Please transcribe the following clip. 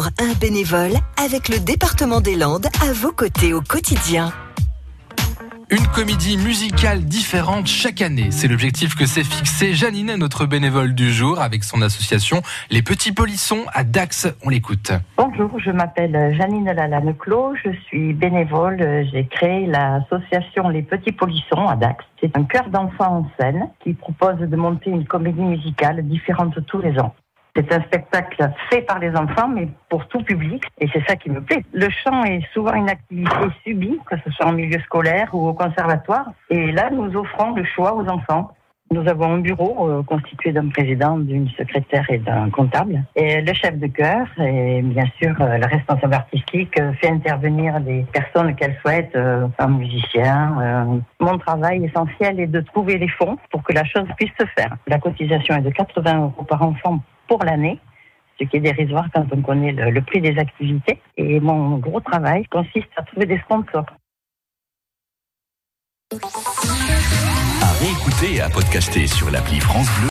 pour un bénévole avec le département des Landes à vos côtés au quotidien. Une comédie musicale différente chaque année. C'est l'objectif que s'est fixé Janine, notre bénévole du jour, avec son association Les Petits Polissons à Dax. On l'écoute. Bonjour, je m'appelle Janine Lalaneclos, je suis bénévole. J'ai créé l'association Les Petits Polissons à Dax. C'est un chœur d'enfants en scène qui propose de monter une comédie musicale différente tous les ans. C'est un spectacle fait par les enfants, mais pour tout public, et c'est ça qui me plaît. Le chant est souvent une activité subie, que ce soit en milieu scolaire ou au conservatoire, et là, nous offrons le choix aux enfants. Nous avons un bureau euh, constitué d'un président, d'une secrétaire et d'un comptable. Et le chef de chœur et bien sûr euh, le responsable artistique euh, fait intervenir des personnes qu'elle souhaite, un musicien. Mon travail essentiel est de trouver les fonds pour que la chose puisse se faire. La cotisation est de 80 euros par enfant pour l'année, ce qui est dérisoire quand on connaît le, prix des activités. Et mon gros travail consiste à trouver des sponsors. Et à podcaster sur l'appli France Bleu.